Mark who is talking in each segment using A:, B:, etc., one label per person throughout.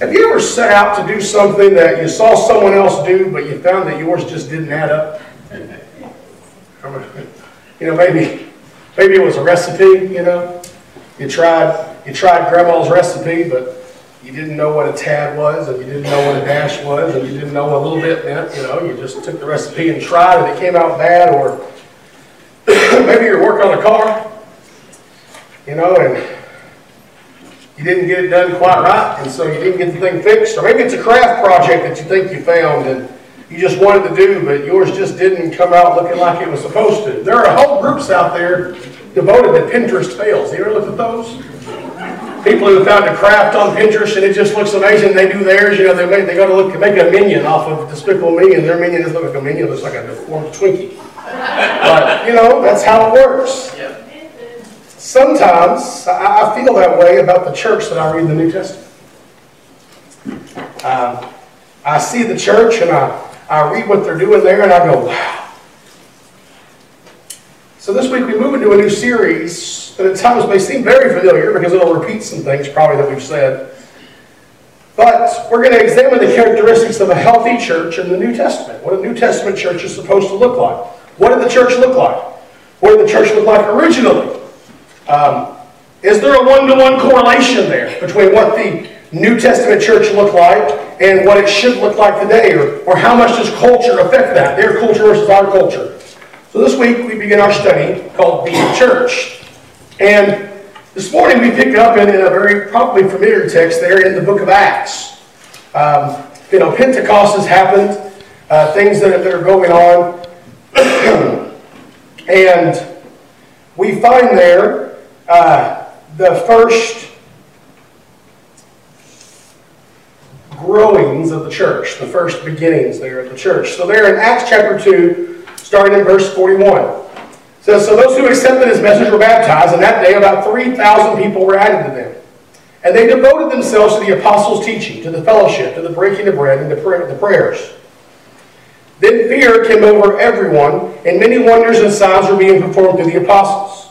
A: Have you ever set out to do something that you saw someone else do, but you found that yours just didn't add up? You know, maybe, maybe it was a recipe, you know? You tried, you tried grandma's recipe, but you didn't know what a tad was, and you didn't know what a dash was, and you didn't know what a little bit meant, you know? You just took the recipe and tried, and it came out bad, or maybe you're working on a car, you know, and you didn't get it done quite right, and so you didn't get the thing fixed. Or maybe it's a craft project that you think you found and you just wanted to do, but yours just didn't come out looking like it was supposed to. There are whole groups out there devoted to Pinterest fails. You ever look at those? People who found a craft on Pinterest and it just looks amazing. They do theirs, you know, they, make, they go to look make a minion off of Despicable Me, and their minion doesn't look like a minion, it looks like a deformed Twinkie. But, you know, that's how it works. Sometimes I feel that way about the church that I read the New Testament. Um, I see the church and I, I read what they're doing there and I go, wow. So this week we move into a new series that at times may seem very familiar because it'll repeat some things probably that we've said. But we're going to examine the characteristics of a healthy church in the New Testament. What a New Testament church is supposed to look like. What did the church look like? What did the church look like originally? Um, is there a one-to-one correlation there between what the New Testament church looked like and what it should look like today? Or, or how much does culture affect that? Their culture versus our culture. So this week we begin our study called Being Church. And this morning we pick up in, in a very probably familiar text there in the book of Acts. Um, you know, Pentecost has happened, uh, things that, that are going on. and we find there uh, the first growings of the church, the first beginnings there of the church. So there in Acts chapter 2, starting in verse 41. says, So those who accepted his message were baptized, and that day about 3,000 people were added to them. And they devoted themselves to the apostles' teaching, to the fellowship, to the breaking of bread, and to the prayers. Then fear came over everyone, and many wonders and signs were being performed through the apostles.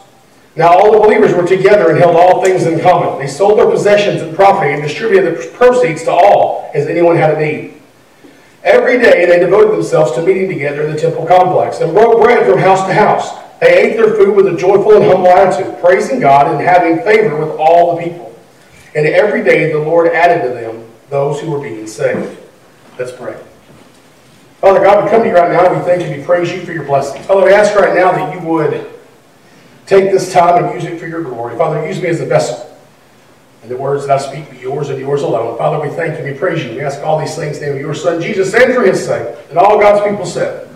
A: Now all the believers were together and held all things in common. They sold their possessions and property and distributed the proceeds to all, as anyone had a need. Every day they devoted themselves to meeting together in the temple complex and broke bread from house to house. They ate their food with a joyful and humble attitude, praising God and having favor with all the people. And every day the Lord added to them those who were being saved. Let's pray. Father God, we come to you right now and we thank you, we praise you for your blessings. Father, we ask right now that you would Take this time and use it for your glory. Father, use me as a vessel. And the words that I speak be yours and yours alone. Father, we thank you. We praise you. We ask all these things in the name of your Son, Jesus, and for his sake. And all God's people said.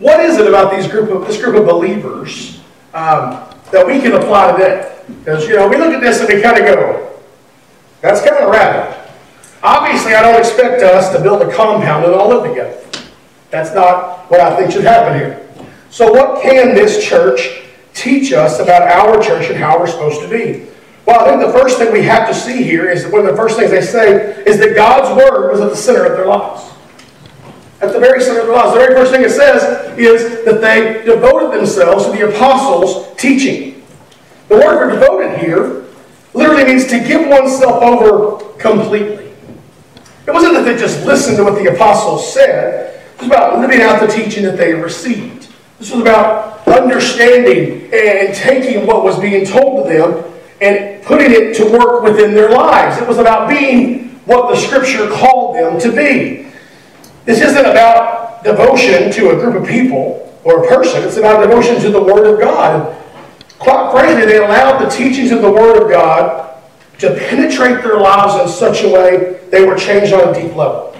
A: what is it about these group of, this group of believers um, that we can apply today? Because, you know, we look at this and we kind of go, that's kind of radical. Obviously, I don't expect us to build a compound and all live together. That's not what I think should happen here. So, what can this church teach us about our church and how we're supposed to be? Well, I think the first thing we have to see here is one of the first things they say is that God's Word was at the center of their lives. At the very center of their lives. The very first thing it says is that they devoted themselves to the apostles' teaching. The word for devoted here literally means to give oneself over completely. It wasn't that they just listened to what the apostles said, it was about living out the teaching that they received. This was about understanding and taking what was being told to them and putting it to work within their lives. It was about being what the Scripture called them to be. This isn't about devotion to a group of people or a person. It's about devotion to the Word of God. Quite frankly, they allowed the teachings of the Word of God to penetrate their lives in such a way they were changed on a deep level.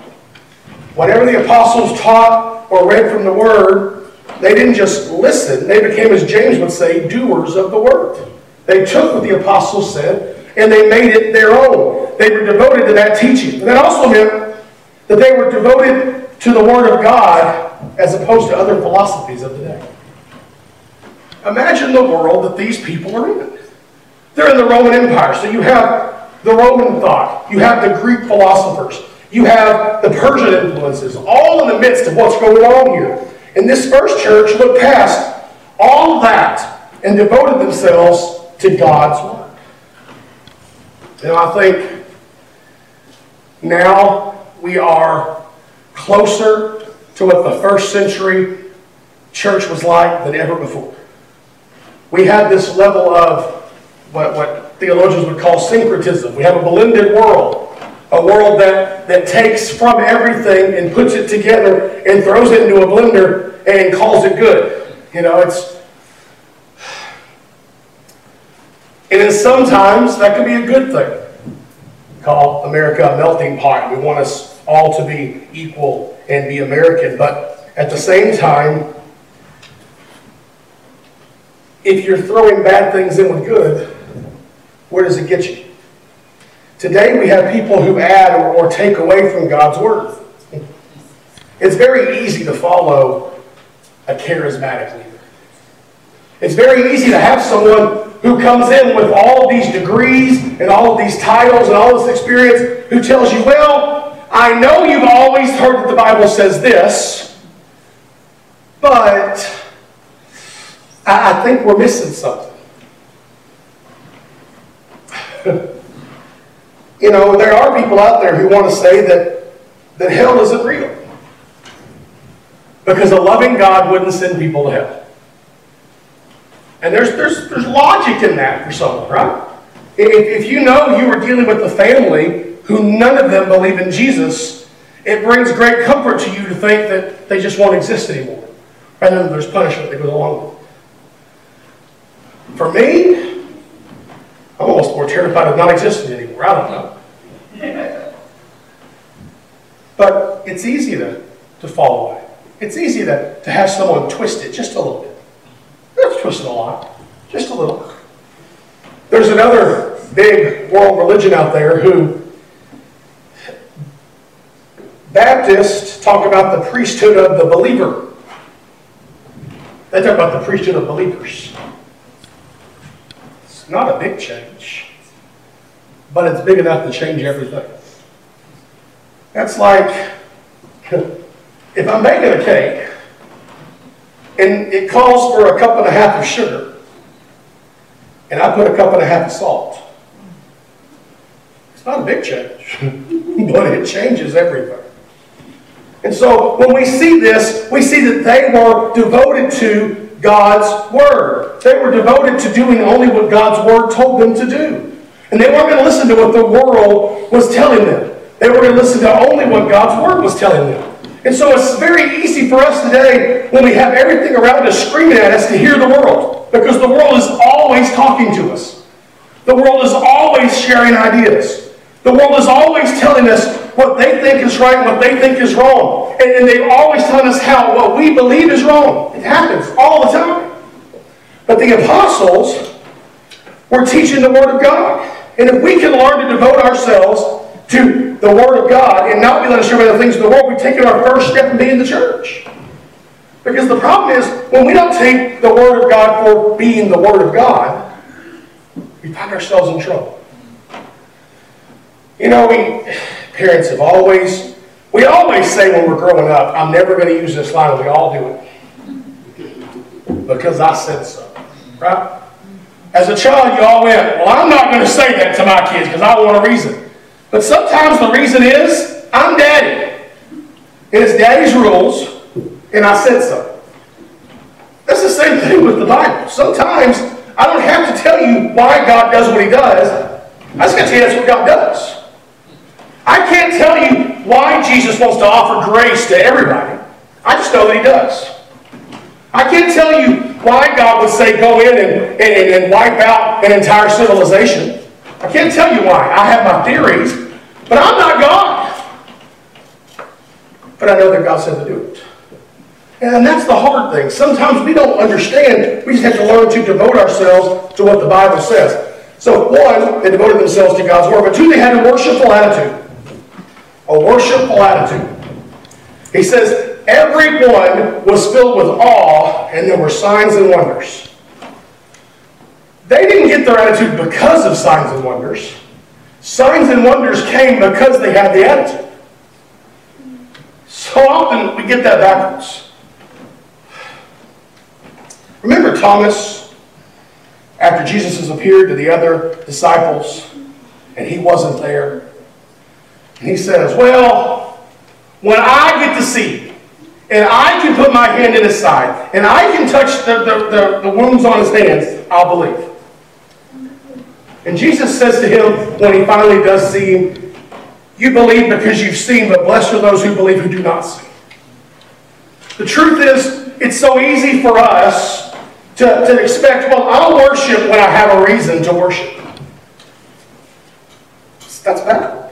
A: Whatever the apostles taught or read from the Word, they didn't just listen. They became, as James would say, doers of the Word. They took what the apostles said and they made it their own. They were devoted to that teaching. And that also meant that they were devoted to the Word of God as opposed to other philosophies of the day. Imagine the world that these people are in. They're in the Roman Empire, so you have the Roman thought, you have the Greek philosophers, you have the Persian influences, all in the midst of what's going on here. And this first church looked past all that and devoted themselves to God's work. And I think now we are closer to what the first century church was like than ever before. We had this level of what, what theologians would call syncretism. We have a blended world, a world that, that takes from everything and puts it together and throws it into a blender and calls it good. You know, it's. And then sometimes that can be a good thing. Call America a melting pot. We want us all to be equal and be American. But at the same time, if you're throwing bad things in with good, where does it get you? Today we have people who add or, take away from God's Word. It's very easy to follow a charismatic leader. It's very easy to have someone who comes in with all these degrees and all of these titles and all this experience who tells you, well, I know you've always heard that the Bible says this, but I think we're missing something. you know, there are people out there who want to say that, that hell isn't real. Because a loving God wouldn't send people to hell. And there's, there's, there's logic in that for someone, right? If, if you know you were dealing with a family who none of them believe in Jesus, it brings great comfort to you to think that they just won't exist anymore. Rather than there's punishment that goes along with it. For me, I'm almost more terrified of not existing anymore. I don't know. But it's easy to, to fall away. It's easy to, to have someone twist it just a little bit. Not twist it a lot, just a little. There's another big world religion out there who Baptists talk about the priesthood of the believer. They talk about the priesthood of believers. It's not a big change, but it's big enough to change everything. That's like if I'm making a cake and it calls for a cup and a half of sugar, and I put a cup and a half of salt. It's not a big change, but it changes everything. And so when we see this, we see that they were devoted to God's Word. They were devoted to doing only what God's Word told them to do. And they weren't going to listen to what the world was telling them. They were going to listen to only what God's Word was telling them. And so it's very easy for us today when we have everything around us screaming at us to hear the world. Because the world is always talking to us. The world is always sharing ideas. The world is always telling us what they think is right and what they think is wrong. And, and they're always telling us how what we believe is wrong. It happens all the time. But the apostles were teaching the Word of God. And if we can learn to devote ourselves to the Word of God and not be led astray by the things of the world, we've taken our first step in being the church. Because the problem is, when we don't take the Word of God for being the Word of God, we find ourselves in trouble. You know, we parents have always, we always say when we're growing up, I'm never going to use this line, we all do it. Because I said so. Right? As a child, you all went, well, I'm not going to say that to my kids because I want a reason. But sometimes the reason is, I'm daddy. And it's daddy's rules, and I said so. That's the same thing with the Bible. Sometimes I don't have to tell you why God does what he does. I just got to tell you that's what God does. I can't tell you why Jesus wants to offer grace to everybody. I just know that he does. I can't tell you why God would say go in and, and, and wipe out an entire civilization. I can't tell you why. I have my theories, but I'm not God. But I know that God said to do it. And that's the hard thing. Sometimes we don't understand. We just have to learn to devote ourselves to what the Bible says. So, one, they devoted themselves to God's Word. But two, they had a worshipful attitude. A worshipful attitude. He says, everyone was filled with awe, and there were signs and wonders. They didn't get their attitude because of signs and wonders. Signs and wonders came because they had the attitude. So often we get that backwards. Remember Thomas? after Jesus has appeared to the other disciples and he wasn't there. And he says, Well, when I get to see and I can put my hand in his side and I can touch the, the, the, the wounds on his hands, I'll believe. And Jesus says to him when he finally does see him, You believe because you've seen, but blessed are those who believe who do not see. The truth is, it's so easy for us to, to expect, well, I'll worship when I have a reason to worship. That's backwards.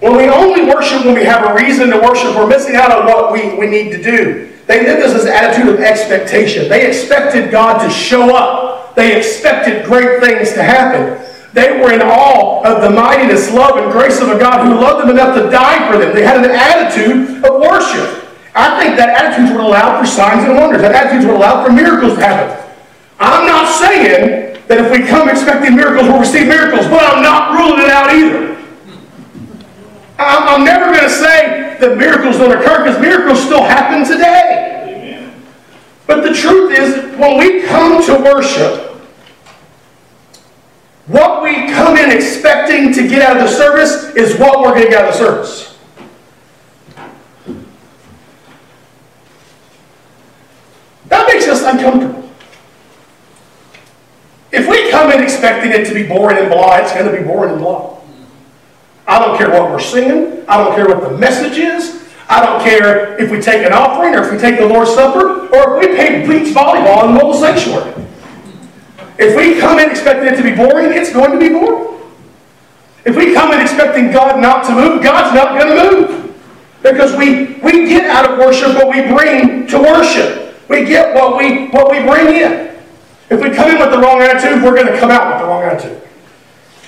A: When we only worship when we have a reason to worship, we're missing out on what we, we need to do. They lived this as an attitude of expectation. They expected God to show up. They expected great things to happen. They were in awe of the mightiness, love, and grace of a God who loved them enough to die for them. They had an attitude of worship. I think that attitude would allow for signs and wonders. That attitude would allow for miracles to happen. I'm not saying that if we come expecting miracles, we'll receive miracles, but I'm not ruling it out either. I'm, I'm never going to say that miracles don't occur because miracles still happen today. But the truth is, when we come to worship, what we come in expecting to get out of the service is what we're going to get out of the service. That makes us uncomfortable. If we come in expecting it to be boring and blah, it's going to be boring and blah. I don't care what we're singing. I don't care what the message is. I don't care if we take an offering or if we take the Lord's Supper or if we play beach volleyball in the mobile sanctuary. If we come in expecting it to be boring, it's going to be boring. If we come in expecting God not to move, God's not going to move. Because we, we get out of worship what we bring to worship. We get what we, what we bring in. If we come in with the wrong attitude, we're going to come out with the wrong attitude.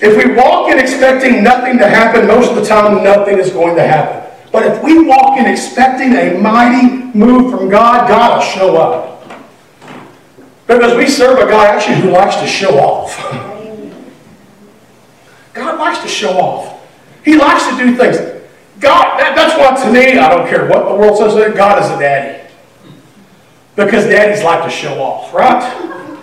A: If we walk in expecting nothing to happen, most of the time nothing is going to happen. But if we walk in expecting a mighty move from God, God will show up. Because we serve a God actually who likes to show off. God likes to show off. He likes to do things. God, that, that's why to me, I don't care what the world says, God is a daddy. Because daddies like to show off, right?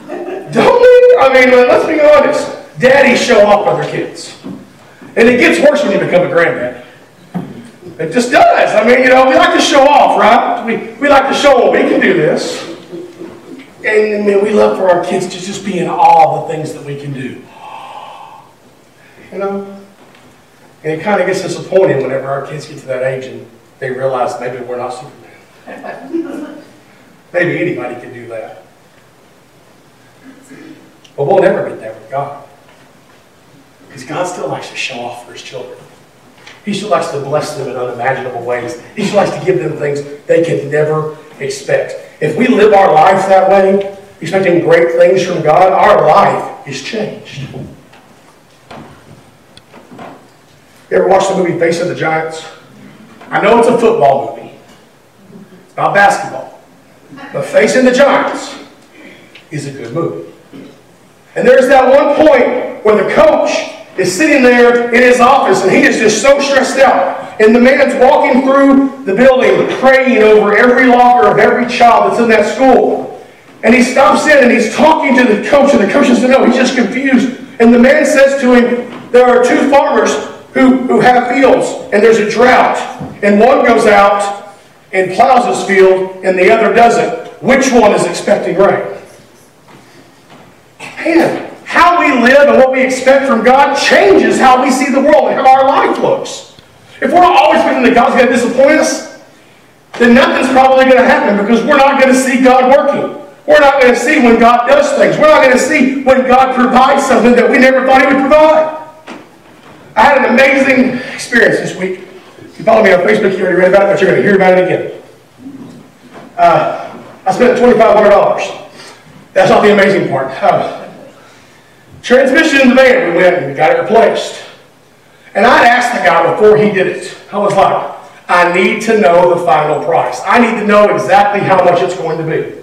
A: Don't we? I mean, let's be honest. Daddies show off for their kids. And it gets worse when you become a granddad. It just does. I mean, you know, we like to show off, right? We, we like to show we can do this. And I mean, we love for our kids to just be in awe of the things that we can do. You know? And it kind of gets disappointing whenever our kids get to that age and they realize maybe we're not Superman. Maybe anybody can do that. But we'll never get there with God. Because God still likes to show off for his children. He still likes to bless them in unimaginable ways. He still likes to give them things they could never expect. If we live our life that way, expecting great things from God, our life is changed. You ever watched the movie Facing the Giants? I know it's a football movie. It's about basketball. But Facing the Giants is a good movie. And there's that one point where the coach is sitting there in his office and he is just so stressed out. And the man's walking through the building praying over every locker of every child that's in that school. And he stops in and he's talking to the coach, and the coach says, No, he's just confused. And the man says to him, There are two farmers who, who have fields, and there's a drought. And one goes out and plows his field and the other doesn't, which one is expecting rain? Man, how we live and what we expect from God changes how we see the world and how our life looks. If we're always thinking that God's going to disappoint us, then nothing's probably going to happen because we're not going to see God working. We're not going to see when God does things. We're not going to see when God provides something that we never thought He would provide. I had an amazing experience this week. If you follow me on Facebook, you already read about it, but you're going to hear about it again. Uh, I spent $2,500. That's not the amazing part. Uh, transmission in the van, we went and got it replaced. And I'd asked the guy before he did it, I was like, I need to know the final price. I need to know exactly how much it's going to be.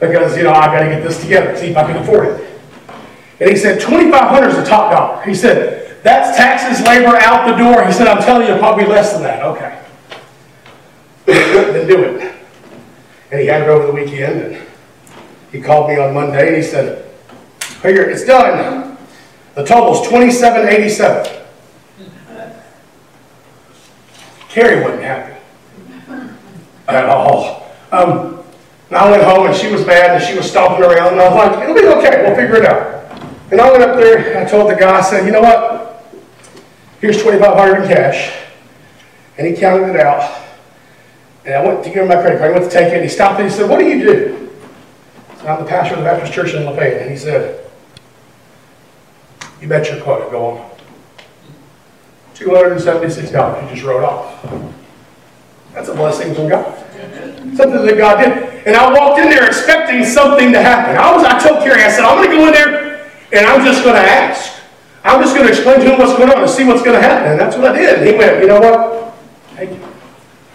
A: Because, you know, I've got to get this together, see if I can afford it. And he said, 2500 is the top dollar. He said, that's taxes, labor out the door. He said, I'm telling you, probably less than that. Okay. then do it. And he had it over the weekend. And he called me on Monday and he said, Here, it's done. The total's twenty-seven eighty-seven. Carrie wasn't happy. At all. Um, and I went home and she was mad and she was stomping around and I was like, it'll be okay, we'll figure it out. And I went up there and I told the guy, I said, you know what? Here's twenty-five hundred in cash. And he counted it out. And I went to give him my credit card. He went to take it and he stopped and he said, what do you do? I I'm the pastor of the Baptist Church in Lafayette. And he said, you bet your quota, go on. $276 you just wrote off. That's a blessing from God. Something that God did. And I walked in there expecting something to happen. I was, I told Kerry, I said, I'm going to go in there and I'm just going to ask. I'm just going to explain to him what's going on and see what's going to happen. And that's what I did. And he went, you know what? Thank you.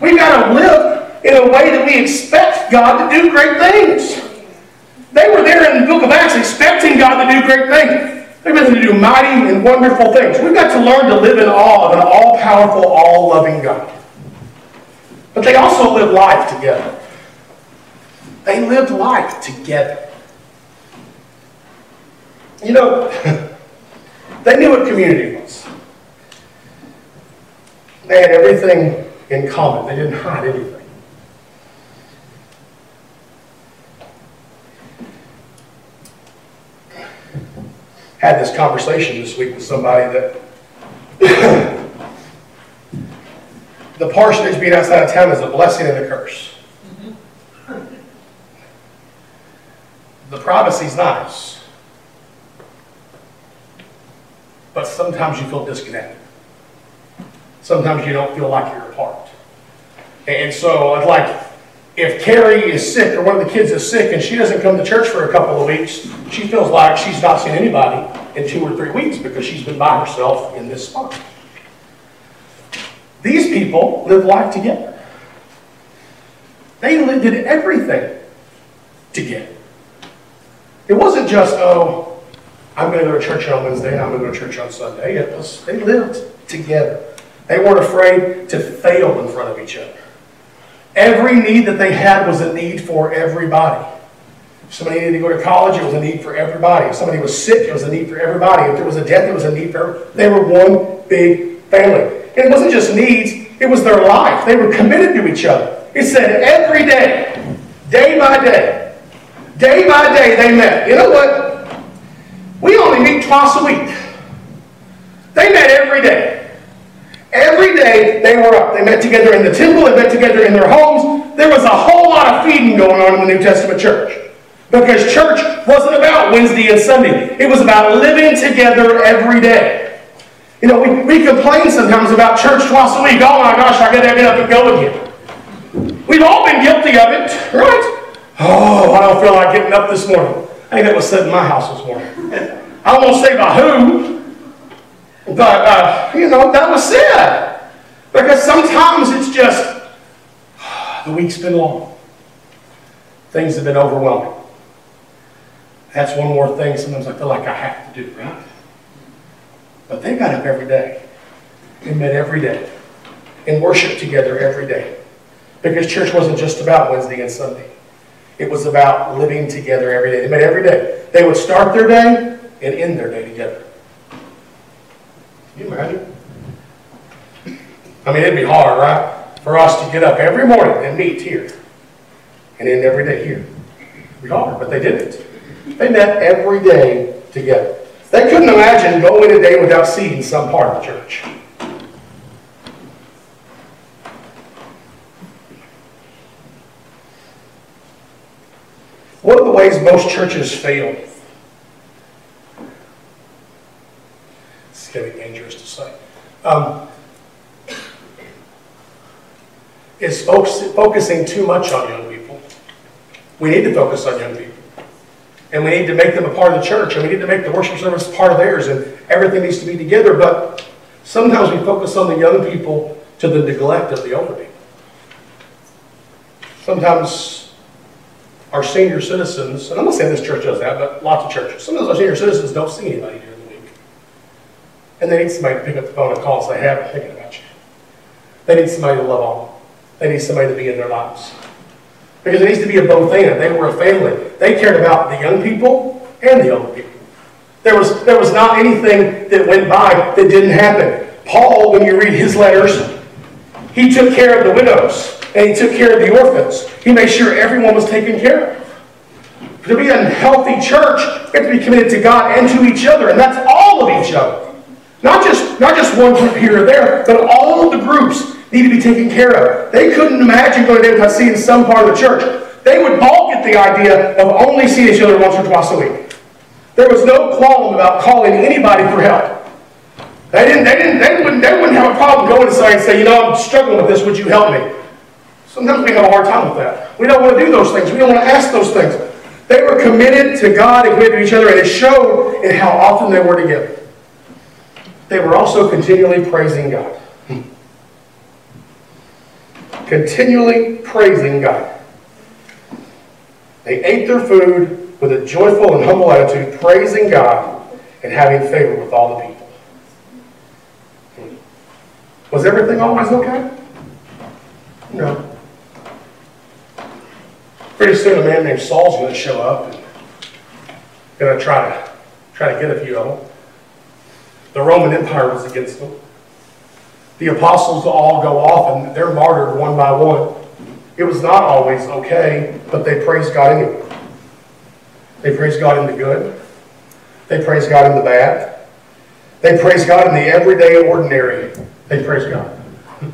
A: We got to live in a way that we expect God to do great things. They were there in the book of Acts expecting God to do great things. They're meant to do mighty and wonderful things. We've got to learn to live in awe of an all-powerful, all-loving God. But they also lived life together. They lived life together. You know, they knew what community was. They had everything in common. They didn't hide anything. Had this conversation this week with somebody that the parsonage being outside of town is a blessing and a curse. The privacy's nice, but sometimes you feel disconnected. Sometimes you don't feel like you're apart. And so, I'd like, if Carrie is sick or one of the kids is sick and she doesn't come to church for a couple of weeks, she feels like she's not seen anybody in two or three weeks because she's been by herself in this spot. These people lived life together. They did everything together. It wasn't just, oh, I'm going to go to church on Wednesday and I'm going to go to church on Sunday. It was, they lived together. They weren't afraid to fail in front of each other. Every need that they had was a need for everybody. If somebody needed to go to college, it was a need for everybody. If somebody was sick, it was a need for everybody. If there was a death, it was a need for everybody. They were one big family. And it wasn't just needs, it was their life. They were committed to each other. It said every day, day by day, day by day they met. You know what? We only meet twice a week. They met every day. Every day they were up. They met together in the temple, they met together in their homes. There was a whole lot of feeding going on in the New Testament church. Because church wasn't about Wednesday and Sunday. It was about living together every day. You know, we, we complain sometimes about church twice a week. Oh my gosh, I gotta get up and go again. We've all been guilty of it, right? Oh, I don't feel like getting up this morning. I think that was said in my house this morning. I won't say by who, but, uh, you know, that was said. Because sometimes it's just, the week's been long. Things have been overwhelming. That's one more thing sometimes I feel like I have to do, right? But they got up every day and met every day and worshiped together every day. Because church wasn't just about Wednesday and Sunday. It was about living together every day. They met every day. They would start their day and end their day together. You imagine? I mean, it'd be hard, right? For us to get up every morning and meet here and end every day here. It'd be hard, but they did it. They met every day together. They couldn't imagine going a day without seeing some part of the church. One of the ways most churches fail getting dangerous to say, um, is focusing too much on young people. We need to focus on young people. And we need to make them a part of the church, and we need to make the worship service part of theirs, and everything needs to be together. But sometimes we focus on the young people to the neglect of the older people. Sometimes our senior citizens, and I'm not saying this church does that, but lots of churches, sometimes our senior citizens don't see anybody here. And they need somebody to pick up the phone and call and say, hey, I'm thinking about you. They need somebody to love on. They need somebody to be in their lives. Because it needs to be a both and. They were a family. They cared about the young people and the older people. There was, there was not anything that went by that didn't happen. Paul, when you read his letters, he took care of the widows and he took care of the orphans. He made sure everyone was taken care of. To be a healthy church, we have to be committed to God and to each other, and that's all of each other. Not just, not just one group here or there, but all of the groups need to be taken care of. They couldn't imagine going to seeing some part of the church. They would balk at the idea of only seeing each other once or twice a week. There was no qualm about calling anybody for help. They didn't, they didn't, they wouldn't, they wouldn't have a problem going to somebody and say, you know, I'm struggling with this, would you help me? Sometimes we have a hard time with that. We don't want to do those things. We don't want to ask those things. They were committed to God and committed to each other, and it showed in how often they were together. They were also continually praising God. Continually praising God. They ate their food with a joyful and humble attitude, praising God and having favor with all the people. Was everything always okay? No. Pretty soon a man named Saul's going to show up and going to try to try to get a few of them. The Roman Empire was against them. The apostles all go off and they're martyred one by one. It was not always okay, but they praised God anyway. They praised God in the good. They praised God in the bad. They praised God in the everyday ordinary. They praised God.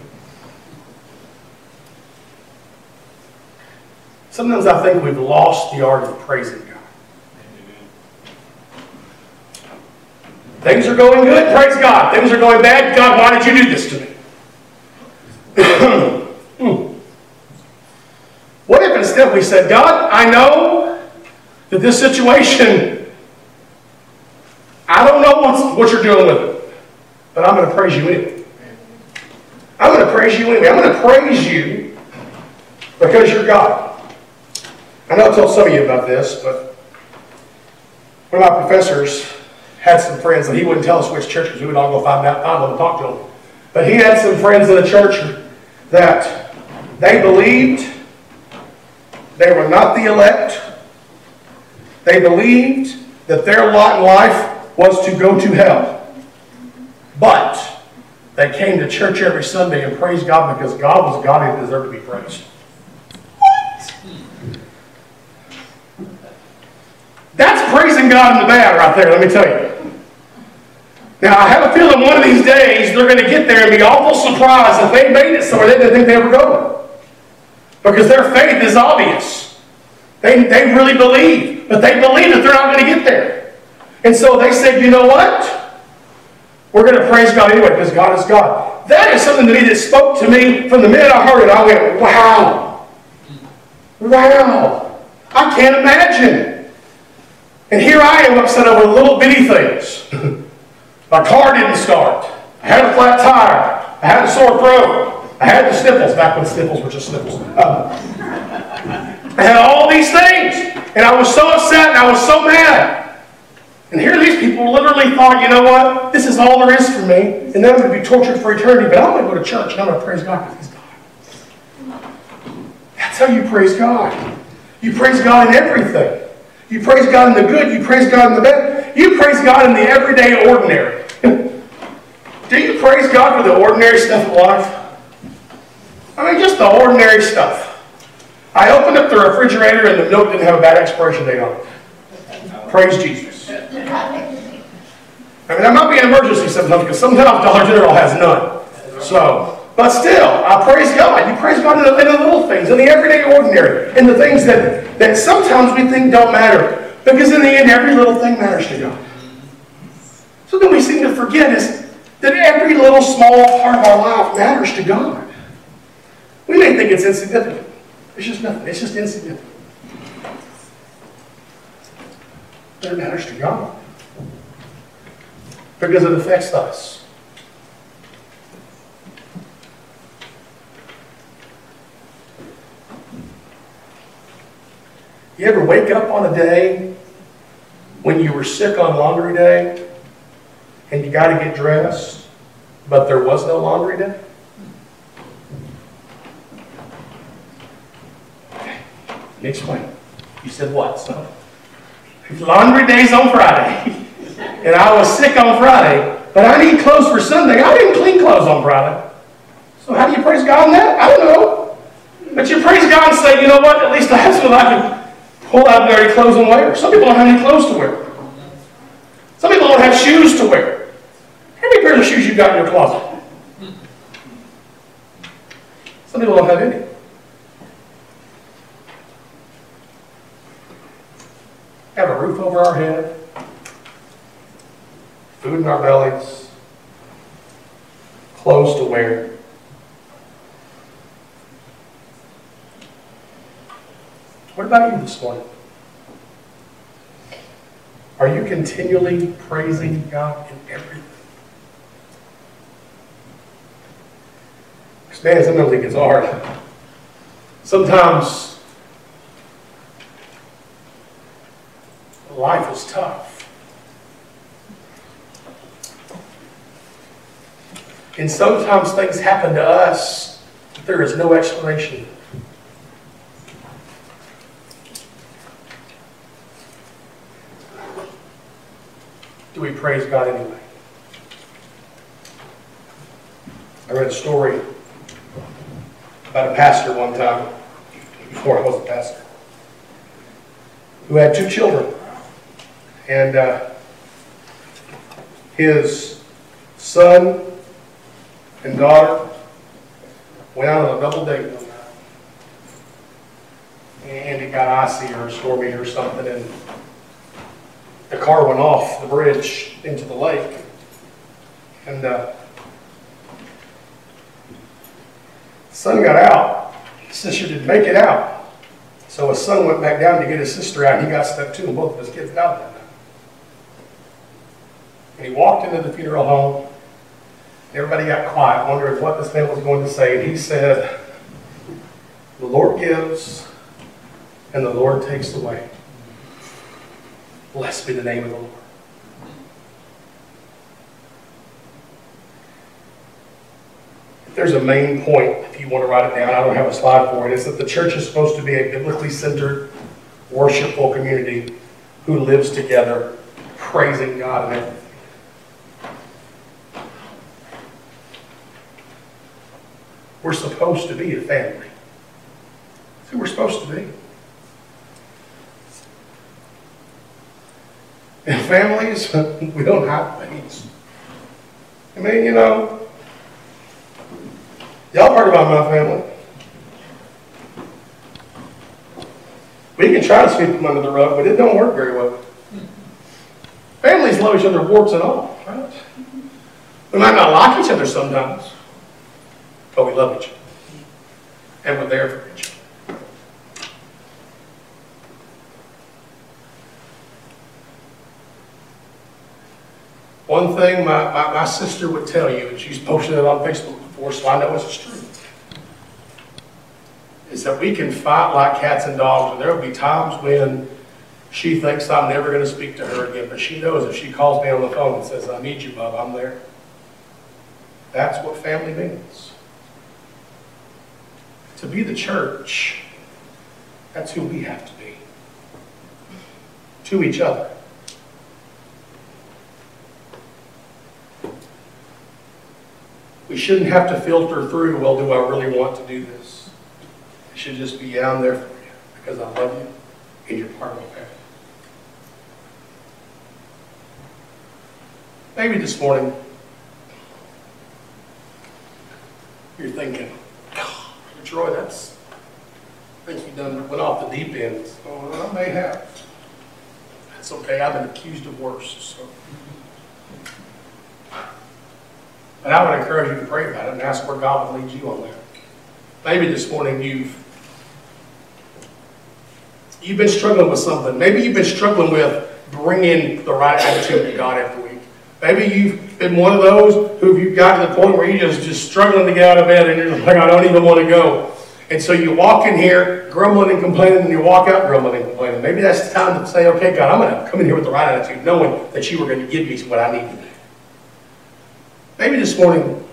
A: Sometimes I think we've lost the art of praising God. Things are going good, praise God. Things are going bad, God, why did you do this to me? What if instead we said, God, I know that this situation, I don't know what you're doing with it, but I'm going to praise you anyway. I'm going to praise you anyway. I'm going to praise you because you're God. I know I told some of you about this, but one of my professors had some friends, and he wouldn't tell us which church because we would all go find out, find them and talk to them. But he had some friends in the church that they believed they were not the elect. They believed that their lot in life was to go to hell. But they came to church every Sunday and praised God because God was God and deserved to be praised. What? That's praising God in the bad right there, let me tell you. Now, I have a feeling one of these days they're going to get there and be awful surprised if they made it somewhere they didn't think they were going. Because their faith is obvious. They, they really believe, but they believe that they're not going to get there. And so they said, you know what? We're going to praise God anyway because God is God. That is something to me that spoke to me from the minute I heard it. I went, wow. Wow. I can't imagine. And here I am upset over little bitty things. My car didn't start. I had a flat tire. I had a sore throat. I had the sniffles, back when sniffles were just sniffles. Um, I had all these things. And I was so upset and I was so mad. And here these people literally thought, you know what? This is all there is for me. And then I'm going to be tortured for eternity. But I'm going to go to church and I'm going to praise God because He's God. That's how you praise God. You praise God in everything. You praise God in the good. You praise God in the bad. You praise God in the everyday ordinary. Do you praise God for the ordinary stuff of life? I mean, just the ordinary stuff. I opened up the refrigerator and the milk didn't have a bad expiration date on it. Praise Jesus. I mean, that might be an emergency sometimes because sometimes Dollar General has none. So, but still, I praise God. You praise God in the, in the little things, in the everyday ordinary, in the things that, that sometimes we think don't matter. Because in the end, every little thing matters to God. So Something we seem to forget is that every little small part of our life matters to God. We may think it's insignificant. It's just nothing. It's just insignificant. But it matters to God. Because it affects us. You ever wake up on a day when you were sick on laundry day and you got to get dressed, but there was no laundry day? Explain. You said what, son? Laundry day's on Friday. and I was sick on Friday, but I need clothes for Sunday. I didn't clean clothes on Friday. So how do you praise God on that? I don't know. But you praise God and say, you know what? At least I have something I can pull out dirty clothes and wear. Some people don't have any clothes to wear. Some people don't have shoes to wear. How many pairs of shoes you got in your closet? Some people don't have any. Have a roof over our head, food in our bellies, clothes to wear. What about you this morning? Are you continually praising God in everything? Man, sometimes it gets hard. Sometimes life is tough. And sometimes things happen to us that there is no explanation. Do we praise God anyway? I read a story about a pastor one time, before I was a pastor, who had two children. And uh, his son and daughter went out on a double date one night. And it got icy or stormy or something, and the car went off the bridge into the lake. And uh, son got out. His sister didn't make it out. So his son went back down to get his sister out, he got stuck too, and both of his kids died that night. And he walked into the funeral home. Everybody got quiet, wondering what this man was going to say. And he said, The Lord gives, and the Lord takes away. Blessed be the name of the Lord. If there's a main point, if you want to write it down, I don't have a slide for it's that the church is supposed to be a biblically centered, worshipful community who lives together, praising God in everything. We're supposed to be a family. That's who we're supposed to be. In families, we don't have things. I mean, you know, y'all heard about my family. We can try to sweep them under the rug, but it don't work very well. Families love each other, warts and all, right? We might not like each other sometimes, but we love each other. And we're there for each other. One thing my, my, my sister would tell you, and she's posted it on Facebook before, so I know it's true, is that we can fight like cats and dogs, and there will be times when she thinks I'm never going to speak to her again, but she knows if she calls me on the phone and says, I need you, Bub, I'm there. That's what family means. To be the church, that's who we have to be. To each other. We shouldn't have to filter through, well, do I really want to do this? It should just be, yeah, I'm there for you because I love you and you're part of my family. Maybe this morning, you're thinking, "Oh, Troy, that's, I think you done went off the deep end. Oh, I may have. That's okay, I've been accused of worse, so. And I would encourage you to pray about it and ask where God would lead you on that. Maybe this morning you've you've been struggling with something. Maybe you've been struggling with bringing the right attitude to God every week. Maybe you've been one of those who you've got to the point where you're just, just struggling to get out of bed and you're like, I don't even want to go. And so you walk in here grumbling and complaining and you walk out grumbling and complaining. Maybe that's the time to say, okay, God, I'm going to come in here with the right attitude, knowing that you were going to give me what I need. Maybe this morning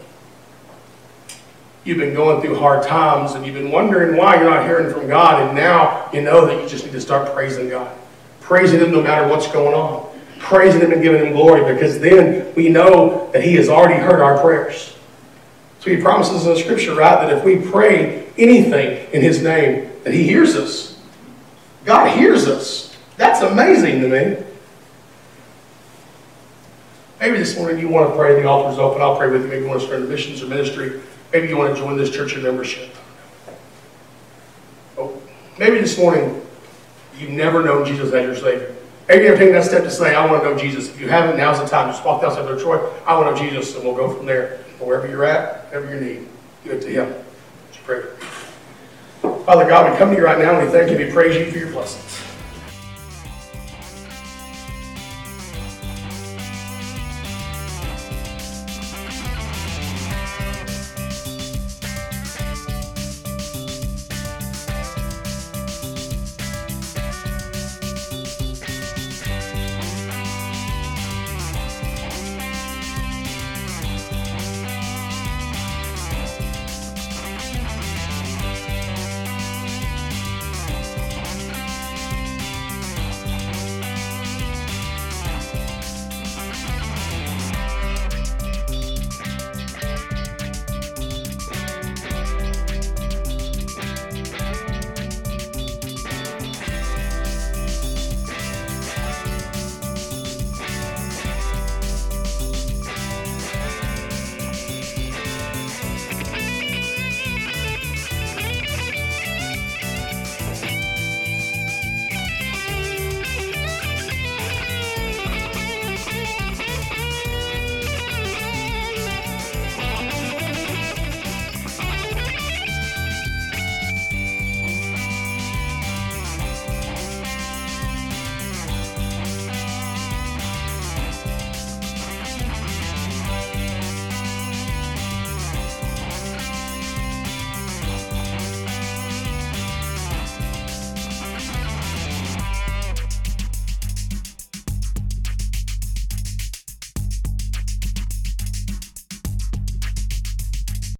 A: you've been going through hard times and you've been wondering why you're not hearing from God, and now you know that you just need to start praising God. Praising Him no matter what's going on. praising Him and giving Him glory because then we know that He has already heard our prayers. So He promises in the scripture, right, that if we pray anything in His name, that He hears us. God hears us. That's amazing to me. Maybe this morning you want to pray, the altar's open, I'll pray with you. Maybe you want to start a missions or ministry. Maybe you want to join this church in membership. Oh, maybe this morning you've never known Jesus as your Savior. Maybe you're taking that step to say, I want to know Jesus. If you haven't, now's the time. Just walk outside of Troy. I want to know Jesus, and we'll go from there. But wherever you're at, whatever you need, give it to Him. Let's pray. Father God, we come to you right now and we thank you we praise you for your blessings.